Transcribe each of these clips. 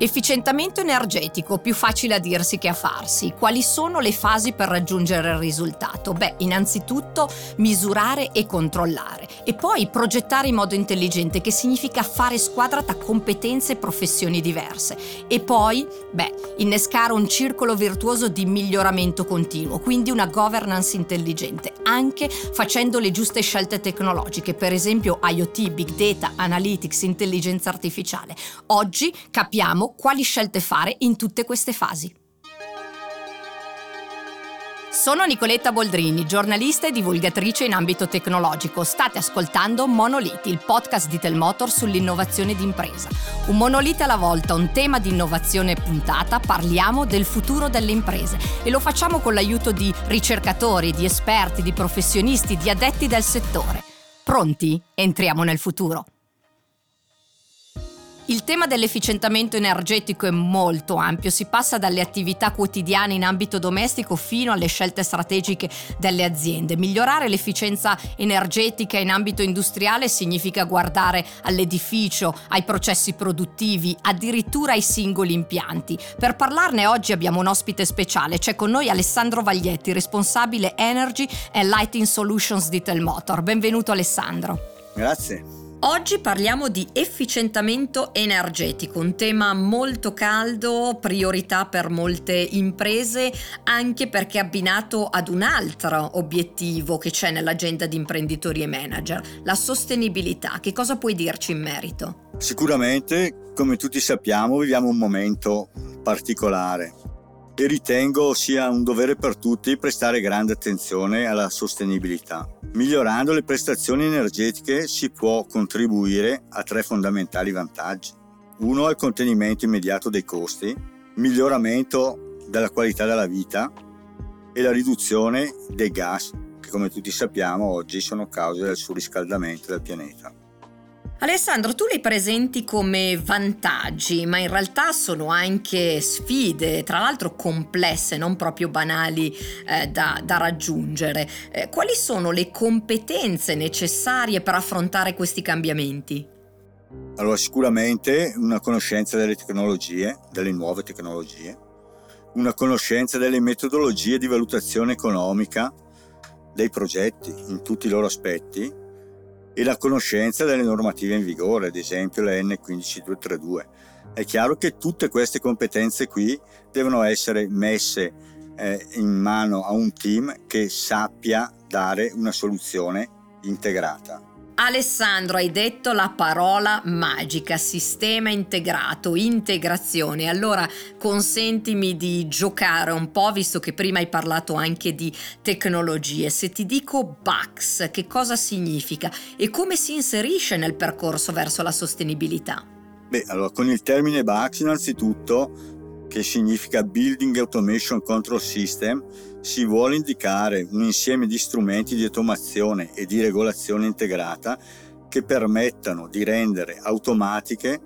Efficientamento energetico, più facile a dirsi che a farsi. Quali sono le fasi per raggiungere il risultato? Beh, innanzitutto misurare e controllare e poi progettare in modo intelligente, che significa fare squadra tra competenze e professioni diverse. E poi, beh, innescare un circolo virtuoso di miglioramento continuo, quindi una governance intelligente, anche facendo le giuste scelte tecnologiche, per esempio IoT, Big Data, Analytics, intelligenza artificiale. Oggi capiamo quali scelte fare in tutte queste fasi. Sono Nicoletta Boldrini, giornalista e divulgatrice in ambito tecnologico. State ascoltando Monoliti, il podcast di Telmotor sull'innovazione d'impresa. Un monolite alla volta, un tema di innovazione puntata, parliamo del futuro delle imprese e lo facciamo con l'aiuto di ricercatori, di esperti, di professionisti, di addetti del settore. Pronti? Entriamo nel futuro. Il tema dell'efficientamento energetico è molto ampio, si passa dalle attività quotidiane in ambito domestico fino alle scelte strategiche delle aziende. Migliorare l'efficienza energetica in ambito industriale significa guardare all'edificio, ai processi produttivi, addirittura ai singoli impianti. Per parlarne oggi abbiamo un ospite speciale, c'è con noi Alessandro Vaglietti, responsabile Energy e Lighting Solutions di Telmotor. Benvenuto Alessandro. Grazie. Oggi parliamo di efficientamento energetico, un tema molto caldo, priorità per molte imprese, anche perché abbinato ad un altro obiettivo che c'è nell'agenda di imprenditori e manager, la sostenibilità. Che cosa puoi dirci in merito? Sicuramente, come tutti sappiamo, viviamo un momento particolare e ritengo sia un dovere per tutti prestare grande attenzione alla sostenibilità. Migliorando le prestazioni energetiche si può contribuire a tre fondamentali vantaggi. Uno è il contenimento immediato dei costi, miglioramento della qualità della vita e la riduzione dei gas che come tutti sappiamo oggi sono causa del surriscaldamento del pianeta. Alessandro, tu li presenti come vantaggi, ma in realtà sono anche sfide, tra l'altro complesse, non proprio banali eh, da, da, raggiungere. Eh, quali sono le competenze necessarie per affrontare questi cambiamenti? Allora, sicuramente una conoscenza delle tecnologie, delle nuove tecnologie, una conoscenza delle metodologie di valutazione economica dei progetti in tutti i loro aspetti e la conoscenza delle normative in vigore, ad esempio la N15232. È chiaro che tutte queste competenze qui devono essere messe eh, in mano a un team che sappia dare una soluzione integrata. Alessandro, hai detto la parola magica, sistema integrato, integrazione. Allora consentimi di giocare un po', visto che prima hai parlato anche di tecnologie. Se ti dico BAX, che cosa significa e come si inserisce nel percorso verso la sostenibilità? Beh, allora con il termine BAX innanzitutto che significa Building Automation Control System, si vuole indicare un insieme di strumenti di automazione e di regolazione integrata che permettano di rendere automatiche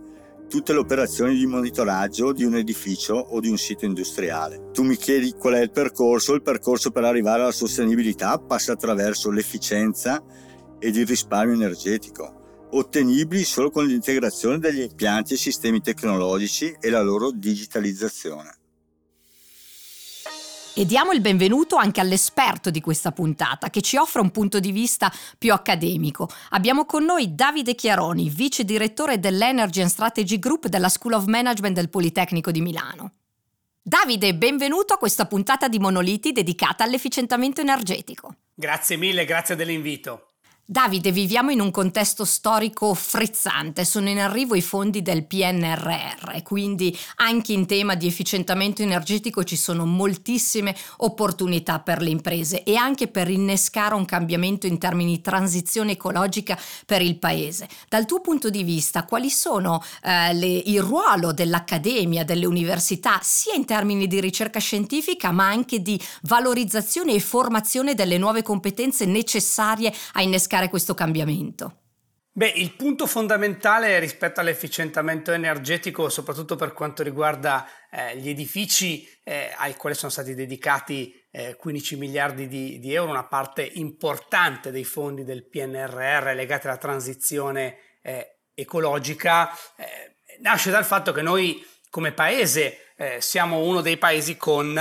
tutte le operazioni di monitoraggio di un edificio o di un sito industriale. Tu mi chiedi qual è il percorso, il percorso per arrivare alla sostenibilità passa attraverso l'efficienza ed il risparmio energetico ottenibili solo con l'integrazione degli impianti e sistemi tecnologici e la loro digitalizzazione. E diamo il benvenuto anche all'esperto di questa puntata che ci offre un punto di vista più accademico. Abbiamo con noi Davide Chiaroni, vice direttore dell'Energy and Strategy Group della School of Management del Politecnico di Milano. Davide, benvenuto a questa puntata di Monoliti dedicata all'efficientamento energetico. Grazie mille, grazie dell'invito. Davide, viviamo in un contesto storico frizzante, sono in arrivo i fondi del PNRR, quindi anche in tema di efficientamento energetico ci sono moltissime opportunità per le imprese e anche per innescare un cambiamento in termini di transizione ecologica per il paese. Dal tuo punto di vista, quali sono eh, le, il ruolo dell'accademia, delle università, sia in termini di ricerca scientifica, ma anche di valorizzazione e formazione delle nuove competenze necessarie a innescare innescare questo cambiamento? Beh, il punto fondamentale rispetto all'efficientamento energetico, soprattutto per quanto riguarda eh, gli edifici eh, ai quali sono stati dedicati eh, 15 miliardi di, di, euro, una parte importante dei fondi del PNRR legati alla transizione eh, ecologica, eh, nasce dal fatto che noi come paese eh, siamo uno dei paesi con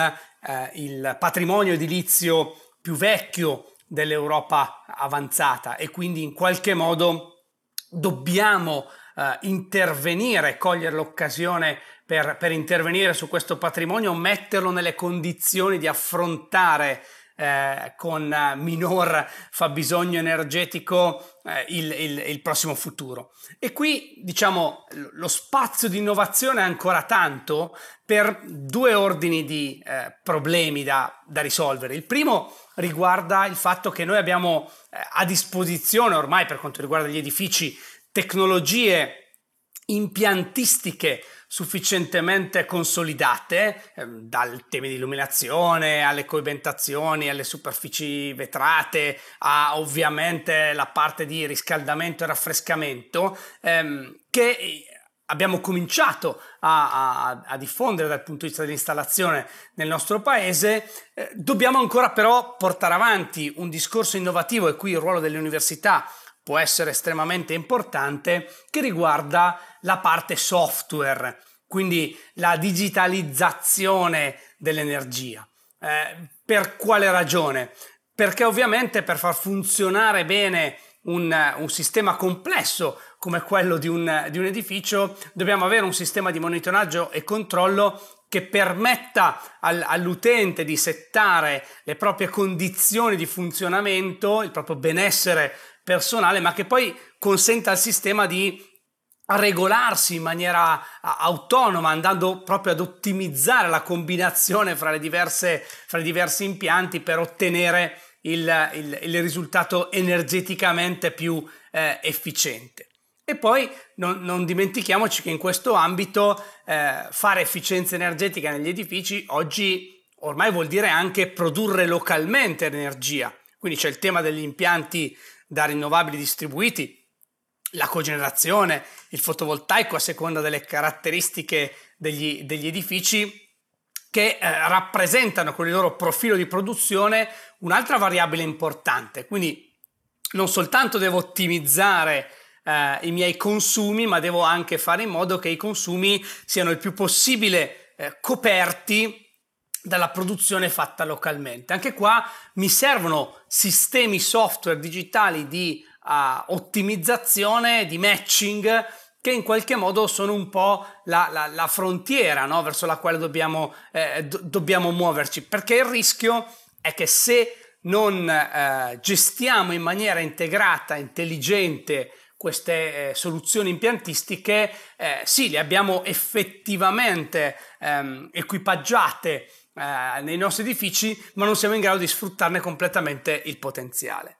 il patrimonio edilizio più vecchio dell'Europa avanzata e quindi in qualche modo dobbiamo eh, intervenire, cogliere l'occasione per, per intervenire su questo patrimonio, metterlo nelle condizioni di affrontare eh, con minor fabbisogno energetico eh, il, il, il, prossimo futuro. E qui diciamo lo spazio di innovazione è ancora tanto per due ordini di eh, problemi da, da, risolvere. Il primo riguarda il fatto che noi abbiamo eh, a disposizione ormai per quanto riguarda gli edifici tecnologie impiantistiche sufficientemente consolidate, eh, dal tema di illuminazione alle coibentazioni, alle superfici vetrate, a ovviamente la parte di riscaldamento e raffrescamento, ehm, che abbiamo cominciato a, a, a, diffondere dal punto di vista dell'installazione nel nostro paese, eh, dobbiamo ancora però portare avanti un discorso innovativo e qui il ruolo delle università può essere estremamente importante che riguarda la parte software, quindi la digitalizzazione dell'energia. Eh, per quale ragione? Perché ovviamente per far funzionare bene un, un sistema complesso come quello di un, di un edificio dobbiamo avere un sistema di monitoraggio e controllo che permetta al, all'utente di settare le proprie condizioni di funzionamento, il proprio benessere personale, ma che poi consenta al sistema di regolarsi in maniera autonoma, andando proprio ad ottimizzare la combinazione fra, diverse, fra i diversi impianti per ottenere il, il, il risultato energeticamente più eh, efficiente. E poi non, non, dimentichiamoci che in questo ambito eh, fare efficienza energetica negli edifici oggi ormai vuol dire anche produrre localmente energia. Quindi c'è il tema degli impianti da rinnovabili distribuiti, la cogenerazione, il fotovoltaico a seconda delle caratteristiche degli, degli edifici che eh, rappresentano con il loro profilo di produzione un'altra variabile importante. Quindi non soltanto devo ottimizzare eh, i miei consumi, ma devo anche fare in modo che i consumi siano il più possibile eh, coperti dalla produzione fatta localmente. Anche qua mi servono sistemi software digitali di uh, ottimizzazione, di matching che in qualche modo sono un po' la, la, la frontiera no? verso la quale dobbiamo, eh, do, dobbiamo, muoverci, perché il rischio è che se non eh, gestiamo in maniera integrata, intelligente queste eh, soluzioni impiantistiche, eh, sì, le abbiamo effettivamente ehm, equipaggiate eh, nei nostri edifici, ma non siamo in grado di sfruttarne completamente il potenziale.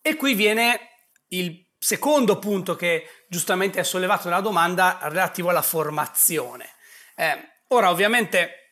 E qui viene il secondo punto che giustamente è sollevato nella domanda relativo alla formazione. Eh, ora, ovviamente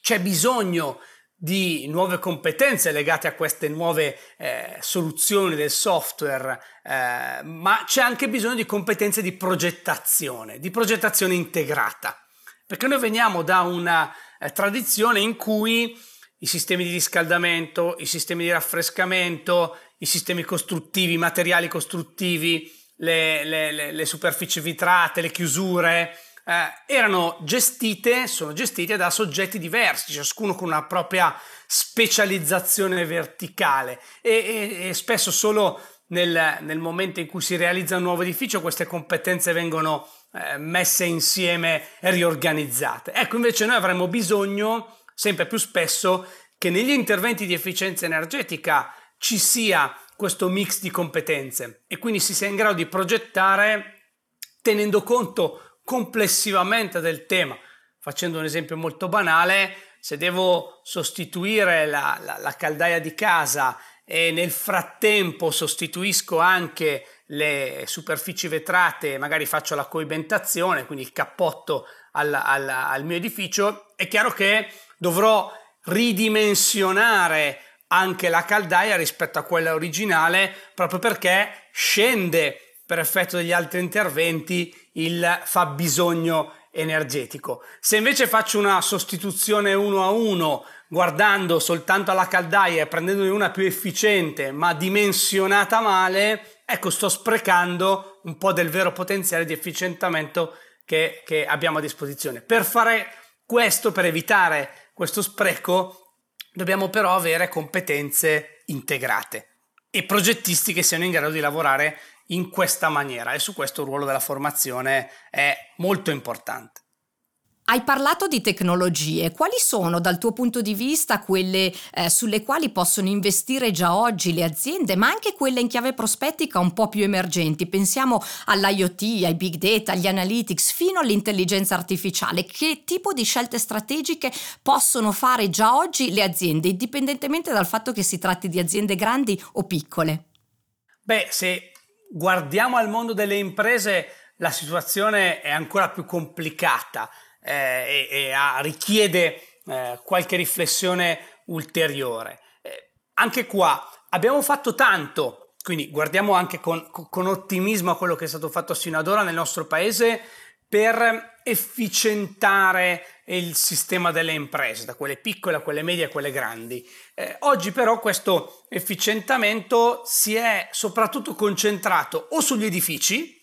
c'è bisogno di nuove competenze legate a queste nuove eh, soluzioni del software, eh, ma c'è anche bisogno di competenze di progettazione, di progettazione integrata, perché noi veniamo da una eh, tradizione in cui i sistemi di riscaldamento, i sistemi di raffrescamento, i sistemi costruttivi, i materiali costruttivi, le, le, le, le superfici vitrate, le chiusure, eh, erano gestite, sono gestite da soggetti diversi, ciascuno con una propria specializzazione verticale e, e, e spesso solo nel, nel, momento in cui si realizza un nuovo edificio queste competenze vengono eh, messe insieme e riorganizzate. Ecco, invece noi avremmo bisogno sempre più spesso che negli interventi di efficienza energetica ci sia questo mix di competenze e quindi si sia in grado di progettare tenendo conto complessivamente del tema. Facendo un esempio molto banale, se devo sostituire la, la, la caldaia di casa e nel frattempo sostituisco anche le superfici vetrate, magari faccio la coibentazione, quindi il cappotto al, al, al mio edificio, è chiaro che dovrò ridimensionare anche la caldaia rispetto a quella originale proprio perché scende per effetto degli altri interventi il fabbisogno energetico. Se invece faccio una sostituzione uno a uno guardando soltanto alla caldaia e prendendone una più efficiente ma dimensionata male, ecco sto sprecando un po' del vero potenziale di efficientamento che, che abbiamo a disposizione. Per fare questo, per evitare questo spreco, dobbiamo però avere competenze integrate e progettisti che siano in grado di lavorare in questa maniera e su questo il ruolo della formazione è molto importante. Hai parlato di tecnologie, quali sono dal tuo punto di vista quelle eh, sulle quali possono investire già oggi le aziende, ma anche quelle in chiave prospettica un po' più emergenti? Pensiamo all'IoT, ai big data, agli analytics, fino all'intelligenza artificiale. Che tipo di scelte strategiche possono fare già oggi le aziende, indipendentemente dal fatto che si tratti di aziende grandi o piccole? Beh, se guardiamo al mondo delle imprese, la situazione è ancora più complicata eh, e, e a, richiede eh, qualche riflessione ulteriore. Eh, anche qua abbiamo fatto tanto, quindi guardiamo anche con, con ottimismo a quello che è stato fatto sino ad ora nel nostro paese per efficientare il sistema delle imprese, da quelle piccole a quelle medie a quelle grandi. Eh, oggi però questo efficientamento si è soprattutto concentrato o sugli edifici,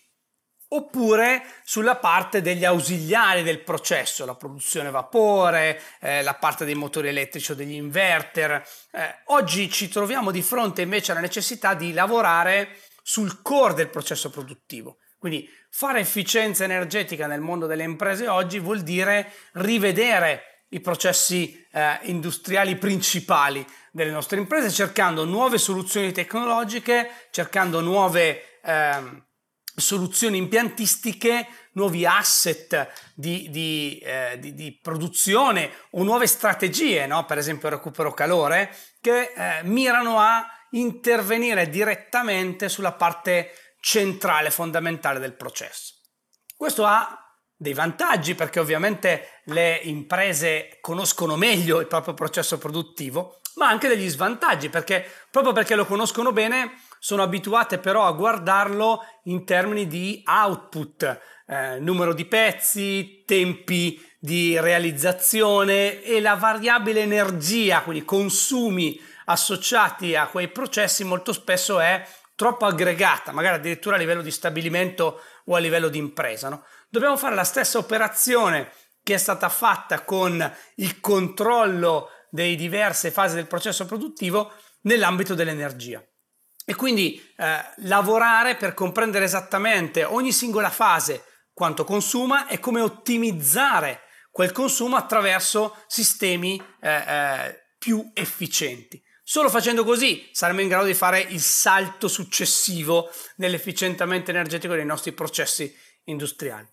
oppure sulla parte degli ausiliari del processo, la produzione vapore, eh, la parte dei motori elettrici o degli inverter. Eh, oggi ci troviamo di fronte invece alla necessità di lavorare sul core del processo produttivo. Quindi fare efficienza energetica nel mondo delle imprese oggi vuol dire rivedere i processi eh, industriali principali delle nostre imprese, cercando nuove soluzioni tecnologiche, cercando nuove eh, soluzioni impiantistiche, nuovi asset di, di, eh, di, di produzione o nuove strategie, no? per esempio il recupero calore, che eh, mirano a intervenire direttamente sulla parte centrale, fondamentale del processo. Questo ha dei vantaggi perché ovviamente le imprese conoscono meglio il proprio processo produttivo, ma anche degli svantaggi perché proprio perché lo conoscono bene sono abituate però a guardarlo in termini di output, eh, numero di pezzi, tempi di realizzazione e la variabile energia, quindi consumi associati a quei processi molto spesso è troppo aggregata, magari addirittura a livello di stabilimento o a livello di impresa. No? Dobbiamo fare la stessa operazione che è stata fatta con il controllo delle diverse fasi del processo produttivo nell'ambito dell'energia e quindi eh, lavorare per comprendere esattamente ogni singola fase quanto consuma e come ottimizzare quel consumo attraverso sistemi eh, eh, più efficienti. Solo facendo così saremo in grado di fare il salto successivo nell'efficientamento energetico dei nostri processi industriali.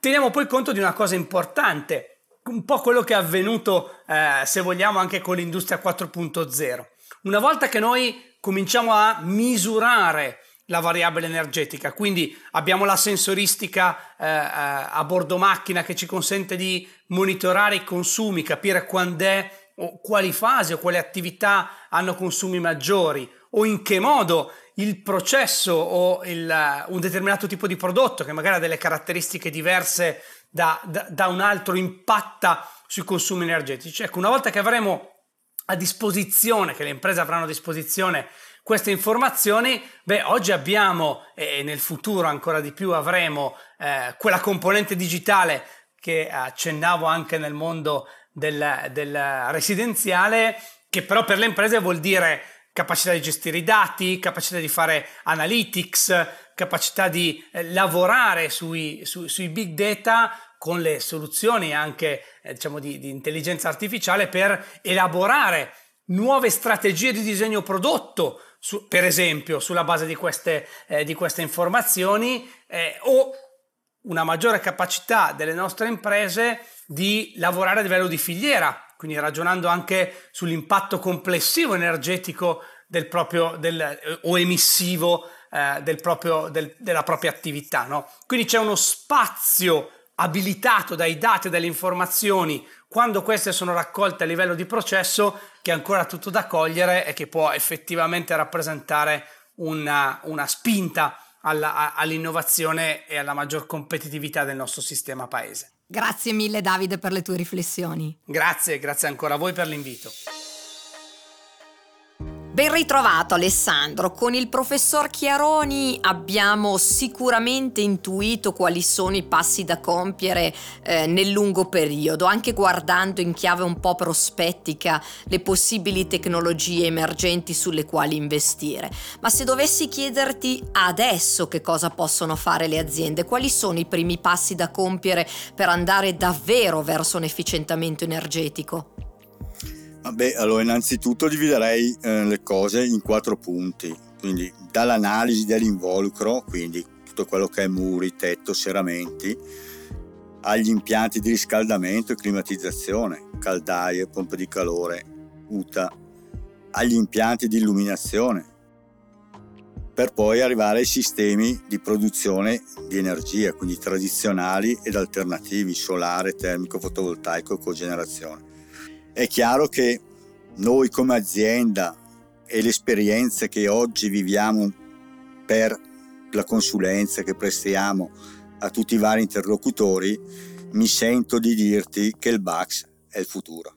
Teniamo poi conto di una cosa importante, un po' quello che è avvenuto, eh, se vogliamo, anche con l'industria 4.0. Una volta che noi cominciamo a misurare la variabile energetica, quindi abbiamo la sensoristica eh, eh, a bordo macchina che ci consente di monitorare i consumi, capire quando è o quali fasi o quali attività hanno consumi maggiori o in che modo il processo o il, un determinato tipo di prodotto che magari ha delle caratteristiche diverse da, da, da un altro impatta sui consumi energetici. Ecco, una volta che avremo a disposizione, che le imprese avranno a disposizione queste informazioni, beh, oggi abbiamo e nel futuro ancora di più avremo eh, quella componente digitale che accennavo anche nel mondo del, del residenziale, che però per le imprese vuol dire capacità di gestire i dati, capacità di fare analytics, capacità di eh, lavorare sui, su, sui big data con le soluzioni anche eh, diciamo di, di, intelligenza artificiale per elaborare nuove strategie di disegno prodotto, su, per esempio sulla base di queste, eh, di queste informazioni eh, o una maggiore capacità delle nostre imprese di lavorare a livello di filiera, quindi ragionando anche sull'impatto complessivo energetico del proprio del, eh, o emissivo eh, del proprio, del, della propria attività. No? Quindi c'è uno spazio abilitato dai dati e dalle informazioni quando queste sono raccolte a livello di processo che è ancora tutto da cogliere e che può effettivamente rappresentare una, una spinta alla, all'innovazione e alla maggior competitività del nostro sistema paese. Grazie mille Davide per le tue riflessioni. Grazie, grazie ancora a voi per l'invito. Ben ritrovato Alessandro, con il professor Chiaroni abbiamo sicuramente intuito quali sono i passi da compiere eh, nel lungo periodo, anche guardando in chiave un po' prospettica le possibili tecnologie emergenti sulle quali investire. Ma se dovessi chiederti adesso che cosa possono fare le aziende, quali sono i primi passi da compiere per andare davvero verso un efficientamento energetico? Beh, allora innanzitutto dividerei eh, le cose in quattro punti, quindi dall'analisi dell'involucro, quindi tutto quello che è muri, tetto, serramenti, agli impianti di riscaldamento e climatizzazione, caldaie, pompe di calore, UTA, agli impianti di illuminazione, per poi arrivare ai sistemi di produzione di energia, quindi tradizionali ed alternativi, solare, termico, fotovoltaico e cogenerazione. È chiaro che noi come azienda e le esperienze che oggi viviamo per la consulenza che prestiamo a tutti i vari interlocutori, mi sento di dirti che il BAX è il futuro.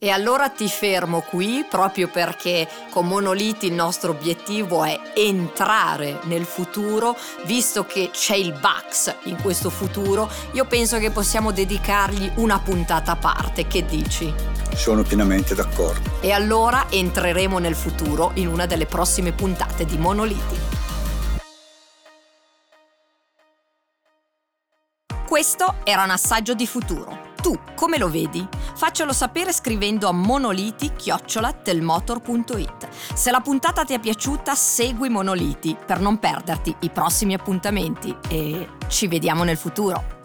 E allora ti fermo qui proprio perché con Monoliti il nostro obiettivo è entrare nel futuro, visto che c'è il Bax in questo futuro, io penso che possiamo dedicargli una puntata a parte, che dici? Sono pienamente d'accordo. E allora entreremo nel futuro in una delle prossime puntate di Monoliti. Questo era un assaggio di futuro tu come lo vedi? Faccelo sapere scrivendo a monoliti-telmotor.it. Se la puntata ti è piaciuta, segui Monoliti per non perderti i prossimi appuntamenti e ci vediamo nel futuro.